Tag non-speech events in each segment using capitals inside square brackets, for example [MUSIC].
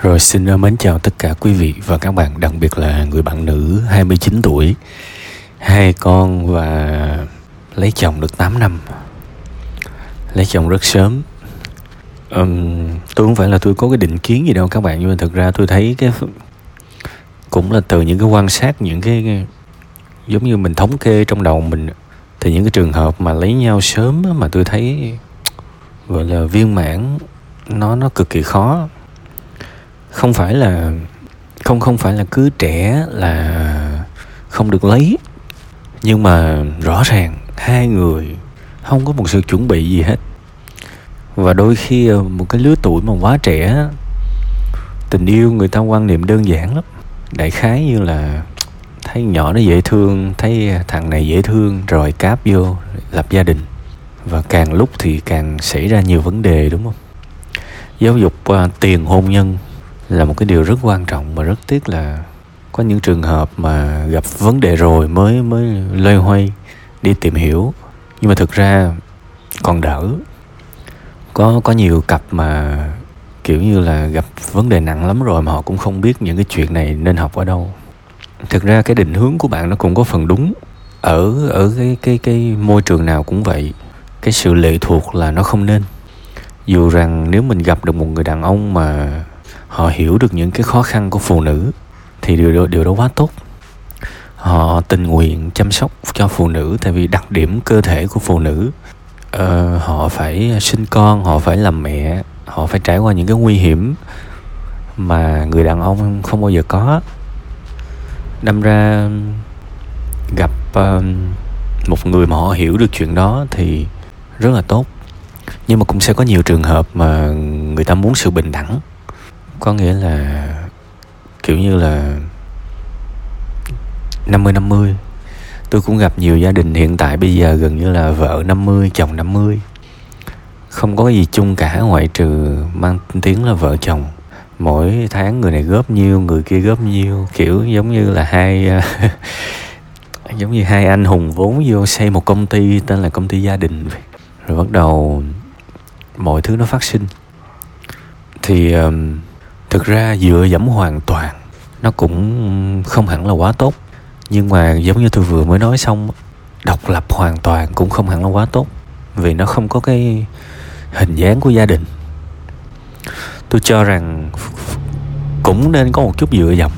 Rồi xin mến chào tất cả quý vị và các bạn, đặc biệt là người bạn nữ 29 tuổi, hai con và lấy chồng được 8 năm. Lấy chồng rất sớm. Um, tôi không phải là tôi có cái định kiến gì đâu các bạn nhưng mà thực ra tôi thấy cái cũng là từ những cái quan sát những cái, cái giống như mình thống kê trong đầu mình thì những cái trường hợp mà lấy nhau sớm mà tôi thấy gọi là viên mãn nó nó cực kỳ khó không phải là không không phải là cứ trẻ là không được lấy. Nhưng mà rõ ràng hai người không có một sự chuẩn bị gì hết. Và đôi khi ờ, một cái lứa tuổi mà quá trẻ tình yêu người ta quan niệm đơn giản lắm. Đại khái như là thấy nhỏ nó dễ thương thấy thằng này dễ thương rồi cáp vô lập gia đình. Và càng lúc thì càng xảy ra nhiều vấn đề đúng không? Giáo dục uh, tiền hôn nhân là một cái điều rất quan trọng mà rất tiếc là có những trường hợp mà gặp vấn đề rồi mới mới loay hoay đi tìm hiểu. Nhưng mà thực ra còn đỡ. Có có nhiều cặp mà kiểu như là gặp vấn đề nặng lắm rồi mà họ cũng không biết những cái chuyện này nên học ở đâu. Thực ra cái định hướng của bạn nó cũng có phần đúng. Ở ở cái cái cái môi trường nào cũng vậy, cái sự lệ thuộc là nó không nên. Dù rằng nếu mình gặp được một người đàn ông mà họ hiểu được những cái khó khăn của phụ nữ thì điều đó điều đó quá tốt. Họ tình nguyện chăm sóc cho phụ nữ tại vì đặc điểm cơ thể của phụ nữ. Uh, họ phải sinh con họ phải làm mẹ họ phải trải qua những cái nguy hiểm mà người đàn ông không bao giờ có. Đâm ra gặp uh, một người mà họ hiểu được chuyện đó thì rất là tốt. Nhưng mà cũng sẽ có nhiều trường hợp mà người ta muốn sự bình đẳng có nghĩa là kiểu như là 50 50 tôi cũng gặp nhiều gia đình hiện tại bây giờ gần như là vợ 50 chồng 50 không có gì chung cả ngoại trừ mang tiếng là vợ chồng. Mỗi tháng người này góp nhiêu người kia góp nhiêu kiểu giống như là hai [LAUGHS] giống như hai anh hùng vốn vô xây một công ty tên là công ty gia đình. Rồi bắt đầu mọi thứ nó phát sinh. Thì um, thực ra dựa dẫm hoàn toàn, nó cũng không hẳn là quá tốt. Nhưng mà giống như tôi vừa mới nói xong, độc lập hoàn toàn cũng không hẳn là quá tốt, vì nó không có cái hình dáng của gia đình. Tôi cho rằng cũng nên có một chút dựa dẫm.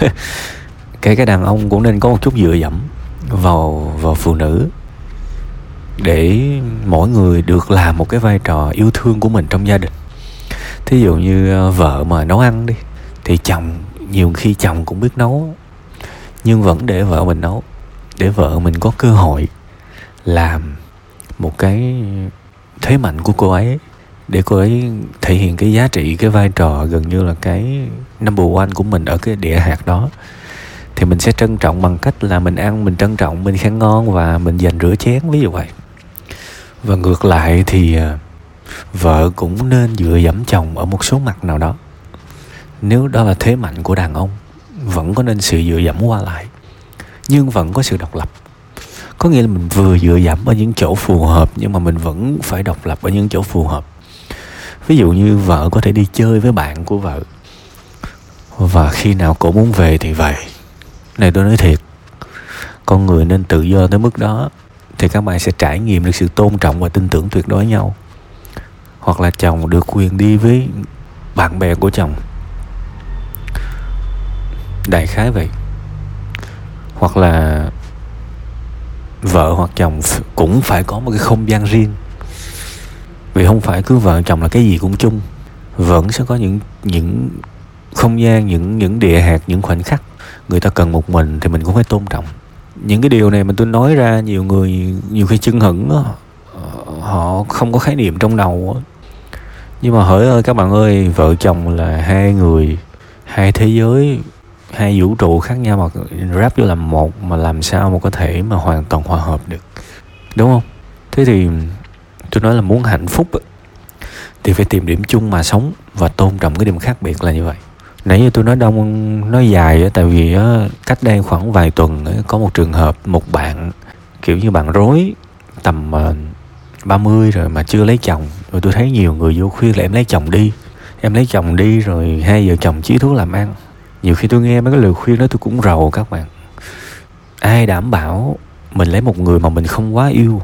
[LAUGHS] Kể cái đàn ông cũng nên có một chút dựa dẫm vào vào phụ nữ, để mỗi người được làm một cái vai trò yêu thương của mình trong gia đình thí dụ như ờ, vợ mà nấu ăn đi, thì chồng, nhiều khi chồng cũng biết nấu, nhưng vẫn để vợ mình nấu, để vợ mình có cơ hội làm một cái thế mạnh của cô ấy, để cô ấy thể hiện cái giá trị, cái vai trò gần như là cái number one của mình ở cái địa hạt đó. Thì mình sẽ trân trọng bằng cách là mình ăn, mình trân trọng mình khen ngon và mình dành rửa chén, ví dụ vậy. Và ngược lại thì ờ, vợ cũng nên dựa dẫm chồng ở một số mặt nào đó. Nếu đó là thế mạnh của đàn ông, vẫn có nên sự dựa dẫm qua lại, nhưng vẫn có sự độc lập. Có nghĩa là mình vừa dựa dẫm ở những chỗ phù hợp, nhưng mà mình vẫn phải độc lập ở những chỗ phù hợp. Ví dụ như vợ có thể đi chơi với bạn của vợ, và khi nào cổ muốn về thì về. Này, tôi nói thiệt, con người nên tự do tới mức đó, thì các bạn sẽ trải nghiệm được sự tôn trọng và tin tưởng tuyệt đối nhau hoặc là chồng được quyền đi với bạn bè của chồng. Đại khái vậy. Hoặc là vợ hoặc chồng cũng phải có một cái không gian riêng. Vì không phải cứ vợ chồng là cái gì cũng chung vẫn sẽ có những những không gian những những địa hạt những khoảnh khắc người ta cần một mình thì mình cũng phải tôn trọng. Những cái điều này mà tôi nói ra nhiều người nhiều khi chưng hửng đó, họ không có khái niệm trong đầu đó nhưng mà hỡi ơi, các bạn ơi, vợ chồng là hai người, hai thế giới, hai vũ trụ khác nhau mà ráp vô làm một mà làm sao mà có thể mà hoàn toàn hòa hợp được. Đúng không? Thế thì tôi nói là muốn hạnh phúc thì phải tìm điểm chung mà sống và tôn trọng cái điểm khác biệt là như vậy. Nãy giờ tôi nói đông, nói dài tại vì cách đây khoảng vài tuần có một trường hợp, một bạn, kiểu như bạn rối, tầm ờ, 30 rồi mà chưa lấy chồng rồi tôi thấy nhiều người vô khuyên là em lấy chồng đi. Em lấy chồng đi rồi hai vợ chồng chí thuốc làm ăn. Nhiều khi tôi nghe mấy cái lời khuyên đó tôi cũng rầu các bạn. Ai đảm bảo mình lấy một người mà mình không quá yêu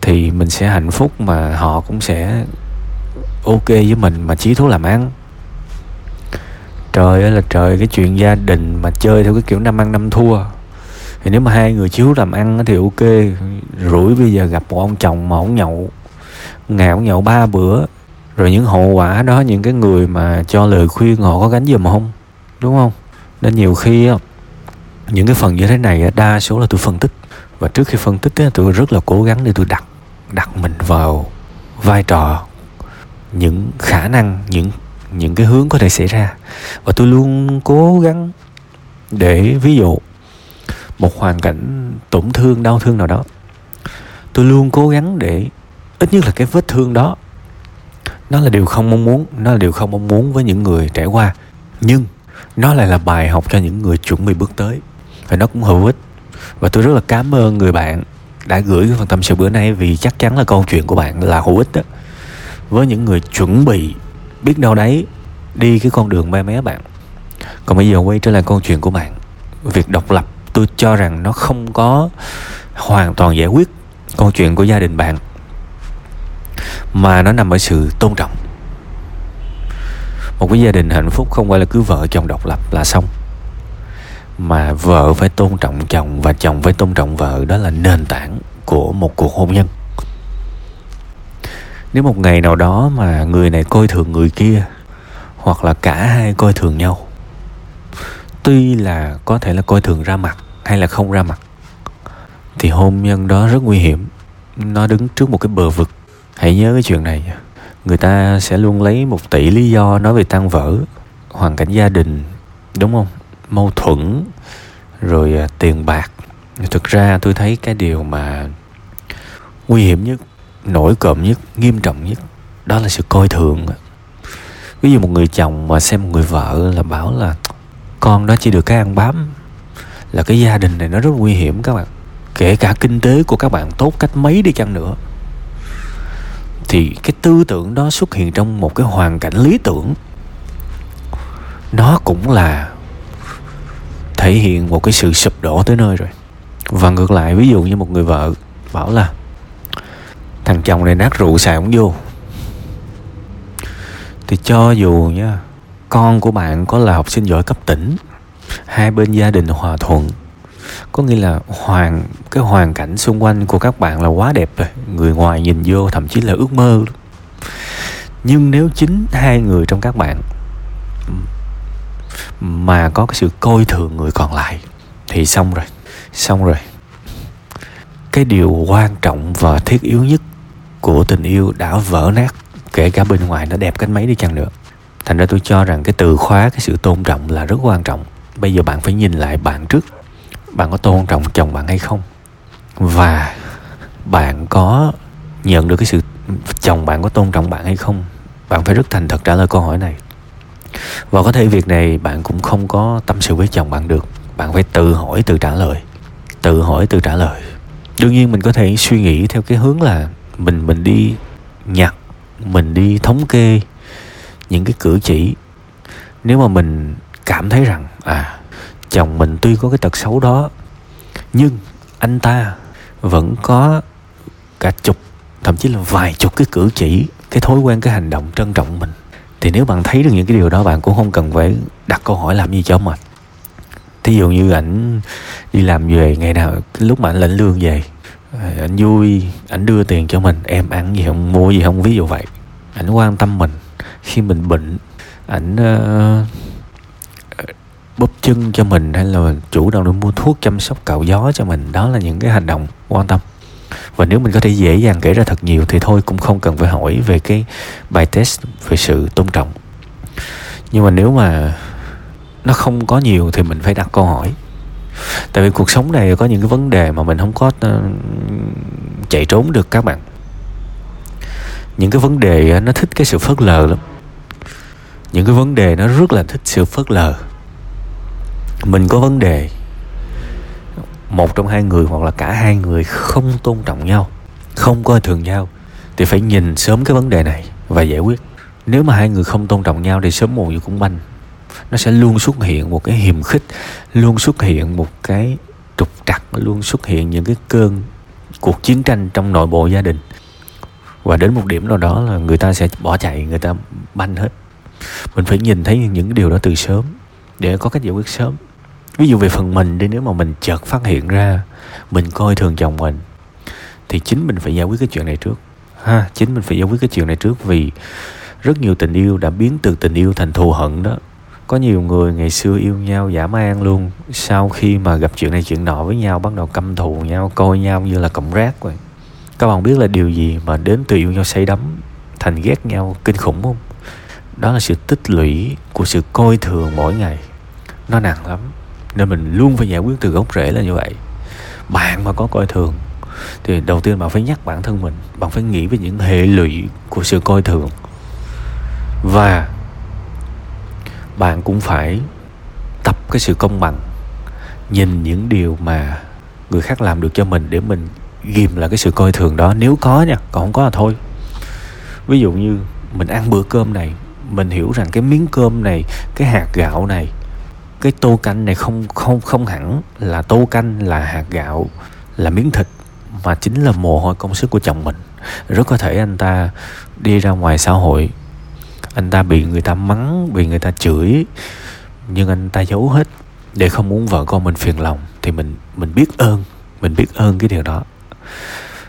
thì mình sẽ hạnh phúc mà họ cũng sẽ ok với mình mà chí thú làm ăn. Trời ơi là trời, cái chuyện gia đình mà chơi theo cái kiểu năm ăn năm thua. Thì nếu mà hai người chiếu làm ăn thì ok. Rủi bây giờ gặp một ông chồng mà ông nhậu ngạo nhậu ba bữa, rồi những hậu quả đó, những cái người mà cho lời khuyên họ có gánh giùm không? Đúng không? Nên nhiều khi những cái phần như thế này đa số là tôi phân tích. Và trước khi phân tích tôi rất là cố gắng để tôi đặt đặt mình vào vai trò, những khả năng, những những cái hướng có thể xảy ra. Và tôi luôn cố gắng để, ví dụ, một hoàn cảnh tổn thương, đau thương nào đó, tôi luôn cố gắng để ít nhất là cái vết thương đó. Nó là điều không mong muốn, nó là điều không mong muốn với những người trải qua. Nhưng nó lại là bài học cho những người chuẩn bị bước tới. Và nó cũng hữu ích. Và tôi rất là cảm ơn người bạn đã gửi cái phần tâm sự bữa nay vì chắc chắn là câu chuyện của bạn là hữu ích đó. Với những người chuẩn bị biết đâu đấy đi cái con đường mê mé bạn. Còn bây giờ quay trở lại câu chuyện của bạn. Việc độc lập tôi cho rằng nó không có hoàn toàn giải quyết câu chuyện của gia đình bạn mà nó nằm ở sự tôn trọng. Một cái gia đình hạnh phúc không phải là cứ vợ chồng độc lập là xong, mà vợ phải tôn trọng chồng và chồng phải tôn trọng vợ, đó là nền tảng của một cuộc hôn nhân. Nếu một ngày nào đó mà người này coi thường người kia, hoặc là cả hai coi thường nhau, tuy là có thể là coi thường ra mặt hay là không ra mặt, thì hôn nhân đó rất nguy hiểm. Nó đứng trước một cái bờ vực hãy nhớ cái chuyện này. Người ta sẽ luôn lấy một tỷ lý do nói về tan vỡ, hoàn cảnh gia đình, đúng không? Mâu thuẫn, rồi à, tiền bạc. Thực ra tôi thấy cái điều mà nguy hiểm nhất, nổi cộm nhất, nghiêm trọng nhất, đó là sự coi thường. Ví dụ một người chồng mà xem một người vợ là bảo là, con đó chỉ được cái ăn bám. Là cái gia đình này nó rất nguy hiểm các bạn. Kể cả kinh tế của các bạn tốt cách mấy đi chăng nữa thì cái tư tưởng đó xuất hiện trong một cái hoàn cảnh lý tưởng. Nó cũng là thể hiện một cái sự sụp đổ tới nơi rồi. Và ngược lại, ví dụ như một người vợ bảo là, thằng chồng này nát rượu xài không vô. Thì cho dù nha, con của bạn có là học sinh giỏi cấp tỉnh, hai bên gia đình hòa thuận có nghĩa là hoàn, cái hoàn cảnh xung quanh của các bạn là quá đẹp rồi. Người ngoài nhìn vô thậm chí là ước mơ nhưng nếu chính hai người trong các bạn mà có cái sự coi thường người còn lại thì xong rồi xong rồi. Cái điều quan trọng và thiết yếu nhất của tình yêu đã vỡ nát, kể cả bên ngoài nó đẹp cách mấy đi chăng nữa. Thành ra tôi cho rằng cái từ khóa, cái sự tôn trọng là rất quan trọng. Bây giờ bạn phải nhìn lại bạn trước bạn có tôn trọng chồng bạn hay không? Và bạn có nhận được cái sự chồng bạn có tôn trọng bạn hay không? Bạn phải rất thành thật trả lời câu hỏi này. Và có thể việc này bạn cũng không có tâm sự với chồng bạn được. Bạn phải tự hỏi, tự trả lời. Tự hỏi, tự trả lời. Đương nhiên mình có thể suy nghĩ theo cái hướng là mình mình đi nhặt, mình đi thống kê những cái cử chỉ. Nếu mà mình cảm thấy rằng à chồng mình tuy có cái tật xấu đó nhưng anh ta vẫn có cả chục thậm chí là vài chục cái cử chỉ cái thói quen cái hành động trân trọng mình. Thì nếu bạn thấy được những cái điều đó bạn cũng không cần phải đặt câu hỏi làm gì cho mệt. Thí dụ như ảnh đi làm về ngày nào cái lúc mà ảnh lãnh lương về ờ, ảnh vui ảnh đưa tiền cho mình em ăn gì không mua gì không ví dụ vậy. Ảnh quan tâm mình. Khi mình bệnh ảnh uh, bóp chân cho mình hay là chủ động đi mua thuốc chăm sóc cạo gió cho mình, đó là những cái hành động quan tâm. Và nếu mình có thể dễ dàng kể ra thật nhiều thì thôi, cũng không cần phải hỏi về cái bài test về sự tôn trọng. Nhưng mà nếu mà nó không có nhiều thì mình phải đặt câu hỏi. Tại vì cuộc sống này có những cái vấn đề mà mình không có ờ, chạy trốn được các bạn. Những cái vấn đề nó thích cái sự phớt lờ lắm. Những cái vấn đề nó rất là thích sự phớt lờ mình có vấn đề. Một trong hai người hoặc là cả hai người không tôn trọng nhau, không coi thường nhau thì phải nhìn sớm cái vấn đề này và giải quyết. Nếu mà hai người không tôn trọng nhau thì sớm muộn gì cũng banh. Nó sẽ luôn xuất hiện một cái hiềm khích, luôn xuất hiện một cái trục trặc, luôn xuất hiện những cái cơn cuộc chiến tranh trong nội bộ gia đình. Và đến một điểm nào đó là người ta sẽ bỏ chạy, người ta banh hết. Mình phải nhìn thấy những điều đó từ sớm để có cách giải quyết sớm ví dụ về phần mình đi, nếu mà mình chợt phát hiện ra mình coi thường chồng mình, thì chính mình phải giải quyết cái chuyện này trước. Ha, chính mình phải giải quyết cái chuyện này trước vì rất nhiều tình yêu đã biến từ tình yêu thành thù hận đó. Có nhiều người ngày xưa yêu nhau giả man luôn, sau khi mà gặp chuyện này chuyện nọ với nhau bắt đầu căm thù nhau, coi nhau như là cọng rác vậy. Các bạn biết là điều gì mà đến từ yêu nhau say đắm, thành ghét nhau kinh khủng không? Đó là sự tích lũy của sự coi thường mỗi ngày. Nó nặng lắm nên mình luôn phải giải quyết từ gốc rễ là như vậy. Bạn mà có coi thường, thì đầu tiên bạn phải nhắc bản thân mình, bạn phải nghĩ về những hệ lụy của sự coi thường. Và bạn cũng phải tập cái sự công bằng, nhìn những điều mà người khác làm được cho mình để mình ghim lại cái sự coi thường đó. Nếu có nha, còn không có là thôi. Ví dụ như mình ăn bữa cơm này, mình hiểu rằng cái miếng cơm này, cái hạt gạo này cái tô canh này không không không hẳn là tô canh, là hạt gạo, là miếng thịt, mà chính là mồ hôi công sức của chồng mình. Rất có thể anh ta đi ra ngoài xã hội, anh ta bị người ta mắng, bị người ta chửi, nhưng anh ta giấu hết để không muốn vợ con mình phiền lòng, thì mình mình biết ơn, mình biết ơn cái điều đó.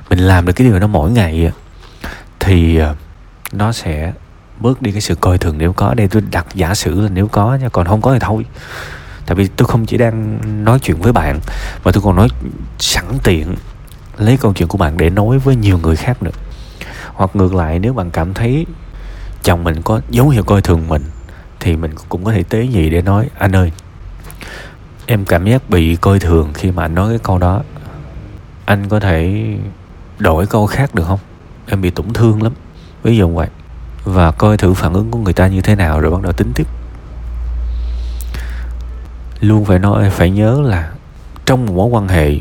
Mình làm được cái điều đó mỗi ngày thì ờ, nó sẽ bớt đi cái sự coi thường nếu có đây tôi đặt giả sử là nếu có nha, còn không có thì thôi. Tại vì tôi không chỉ đang nói chuyện với bạn, mà tôi còn nói sẵn tiện lấy câu chuyện của bạn để nói với nhiều người khác nữa. Hoặc ngược lại, nếu bạn cảm thấy chồng mình có dấu hiệu coi thường mình, thì mình cũng có thể tế nhị để nói, anh ơi, em cảm giác bị coi thường khi mà anh nói cái câu đó. Anh có thể đổi câu khác được không? Em bị tổn thương lắm. Ví dụ vậy và coi thử phản ứng của người ta như thế nào rồi bắt đầu tính tiếp. Luôn phải nói, phải nhớ là trong một mối quan hệ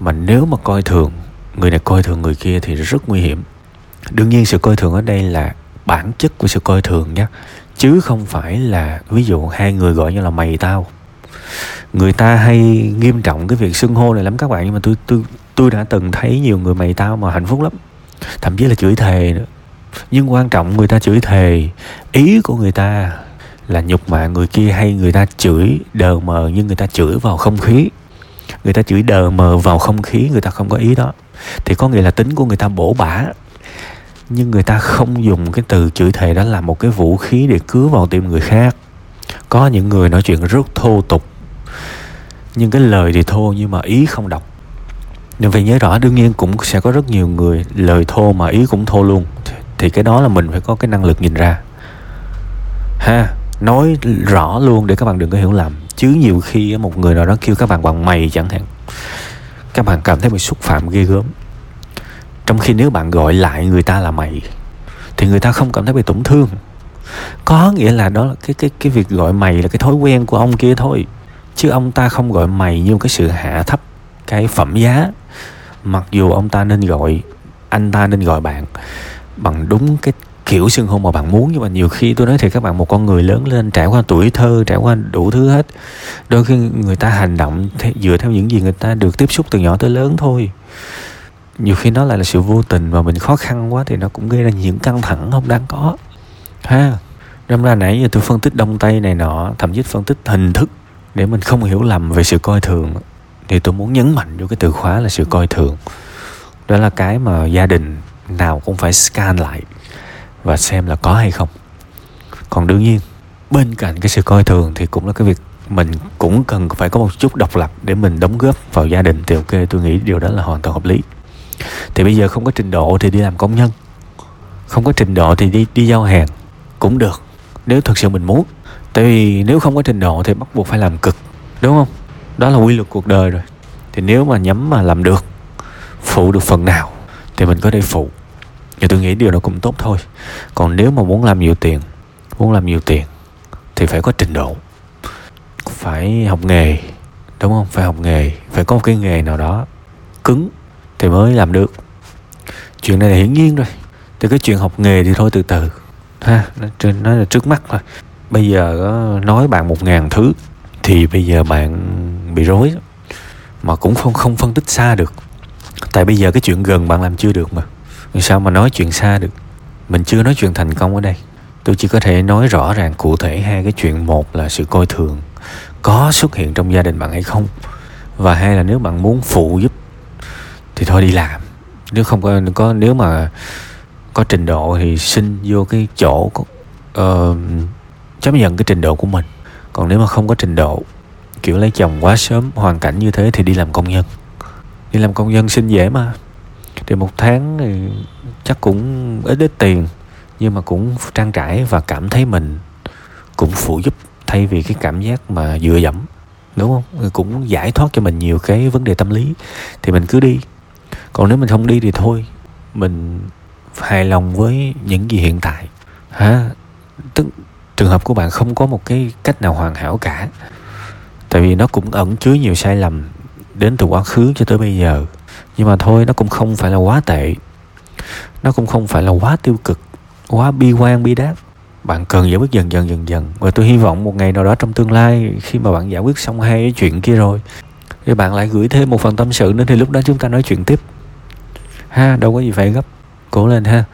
mà nếu mà coi thường người này coi thường người kia thì rất nguy hiểm. Đương nhiên sự coi thường ở đây là bản chất của sự coi thường nhé chứ không phải là ví dụ hai người gọi như là mày tao. Người ta hay nghiêm trọng cái việc xưng hô này lắm các bạn, nhưng mà tôi tôi tôi đã từng thấy nhiều người mày tao mà hạnh phúc lắm. Thậm chí là chửi thề nữa nhưng quan trọng người ta chửi thề. Ý của người ta là nhục mạ người kia hay người ta chửi đờ mờ nhưng người ta chửi vào không khí. Người ta chửi đờ mờ vào không khí, người ta không có ý đó. Thì có nghĩa là tính của người ta bổ bả. Nhưng người ta không dùng cái từ chửi thề đó là một cái vũ khí để cứa vào tim người khác. Có những người nói chuyện rất thô tục. Nhưng cái lời thì thô nhưng mà ý không độc nên phải nhớ rõ, đương nhiên cũng sẽ có rất nhiều người, lời thô mà ý cũng thô luôn thì cái đó là mình phải có cái năng lực nhìn ra. Ha, nói rõ luôn để các bạn đừng có hiểu lầm. Chứ nhiều khi một người nào đó kêu các bạn bằng mày chẳng hạn, các bạn cảm thấy bị xúc phạm ghê gớm. Trong khi nếu bạn gọi lại người ta là mày, thì người ta không cảm thấy bị tổn thương. Có nghĩa là đó là cái cái cái việc gọi mày là cái thói quen của ông kia thôi. Chứ ông ta không gọi mày như cái sự hạ thấp cái phẩm giá. Mặc dù ông ta nên gọi, anh ta nên gọi bạn bằng đúng cái kiểu xưng hô mà bạn muốn, nhưng mà nhiều khi tôi nói thì các bạn, một con người lớn lên trải qua tuổi thơ, trải qua đủ thứ hết, đôi khi người ta hành động dựa theo những gì người ta được tiếp xúc từ nhỏ tới lớn thôi. Nhiều khi nó lại là sự vô tình mà mình khó khăn quá thì nó cũng gây ra những căng thẳng không đáng có, ha. Đâm ra nãy giờ tôi phân tích đông tây này nọ, Thậm chí phân tích hình thức Để mình không hiểu lầm về sự coi thường, Thì tôi muốn nhấn mạnh vô cái từ khóa là sự coi thường. Đó là cái mà gia đình nào cũng phải scan lại Và xem là có hay không. Còn đương nhiên, Bên cạnh cái sự coi thường thì cũng là cái việc mình cũng cần phải có một chút độc lập để mình đóng góp vào gia đình. Thì ok, tôi nghĩ điều đó là hoàn toàn hợp lý. Thì bây giờ không có trình độ thì đi làm công nhân. Không có trình độ thì đi đi giao hàng cũng được, nếu thực sự mình muốn. Tại vì nếu không có trình độ thì bắt buộc phải làm cực, đúng không? Đó là quy luật cuộc đời rồi. Thì nếu mà nhắm mà làm được, phụ được phần nào, thì mình có thể phụ nhưng tôi nghĩ điều đó cũng tốt thôi. Còn nếu mà muốn làm nhiều tiền, muốn làm nhiều tiền thì phải có trình độ. Phải học nghề, đúng không? Phải học nghề, phải có một cái nghề nào đó cứng thì mới làm được. Chuyện này là hiển nhiên rồi. Thì cái chuyện học nghề thì thôi từ từ, ha. Trên nó là trước mắt thôi. Bây giờ nói bạn một ngàn thứ thì bây giờ bạn bị rối. Mà cũng không không phân tích xa được. Tại bây giờ cái chuyện gần bạn làm chưa được mà sao mà nói chuyện xa được? Mình chưa nói chuyện thành công ở đây. Tôi chỉ có thể nói rõ ràng cụ thể hai cái chuyện. Một là sự coi thường. Có xuất hiện trong gia đình bạn hay không? Và hai là nếu bạn muốn phụ giúp thì thôi đi làm. Nếu không có, có nếu mà có trình độ thì xin vô cái chỗ uh, chấp nhận cái trình độ của mình. Còn nếu mà không có trình độ kiểu lấy chồng quá sớm hoàn cảnh như thế thì đi làm công nhân. Đi làm công nhân xin dễ mà thì một tháng thì chắc cũng ít ít tiền, nhưng mà cũng trang trải và cảm thấy mình cũng phụ giúp thay vì cái cảm giác mà dựa dẫm, đúng không? Cũng giải thoát cho mình nhiều cái vấn đề tâm lý, thì mình cứ đi. Còn nếu mình không đi thì thôi, mình hài lòng với những gì hiện tại. Ha tức, trường hợp của bạn không có một cái cách nào hoàn hảo cả, tại vì nó cũng ẩn chứa nhiều sai lầm đến từ quá khứ cho tới bây giờ nhưng mà thôi, nó cũng không phải là quá tệ. Nó cũng không phải là quá tiêu cực, quá bi quan, bi đát. Bạn cần giải quyết dần dần dần dần. Và tôi hy vọng một ngày nào đó trong tương lai, khi mà bạn giải quyết xong hai cái chuyện kia rồi, thì bạn lại gửi thêm một phần tâm sự nữa, thì lúc đó chúng ta nói chuyện tiếp. Ha, đâu có gì phải gấp. Cố lên ha.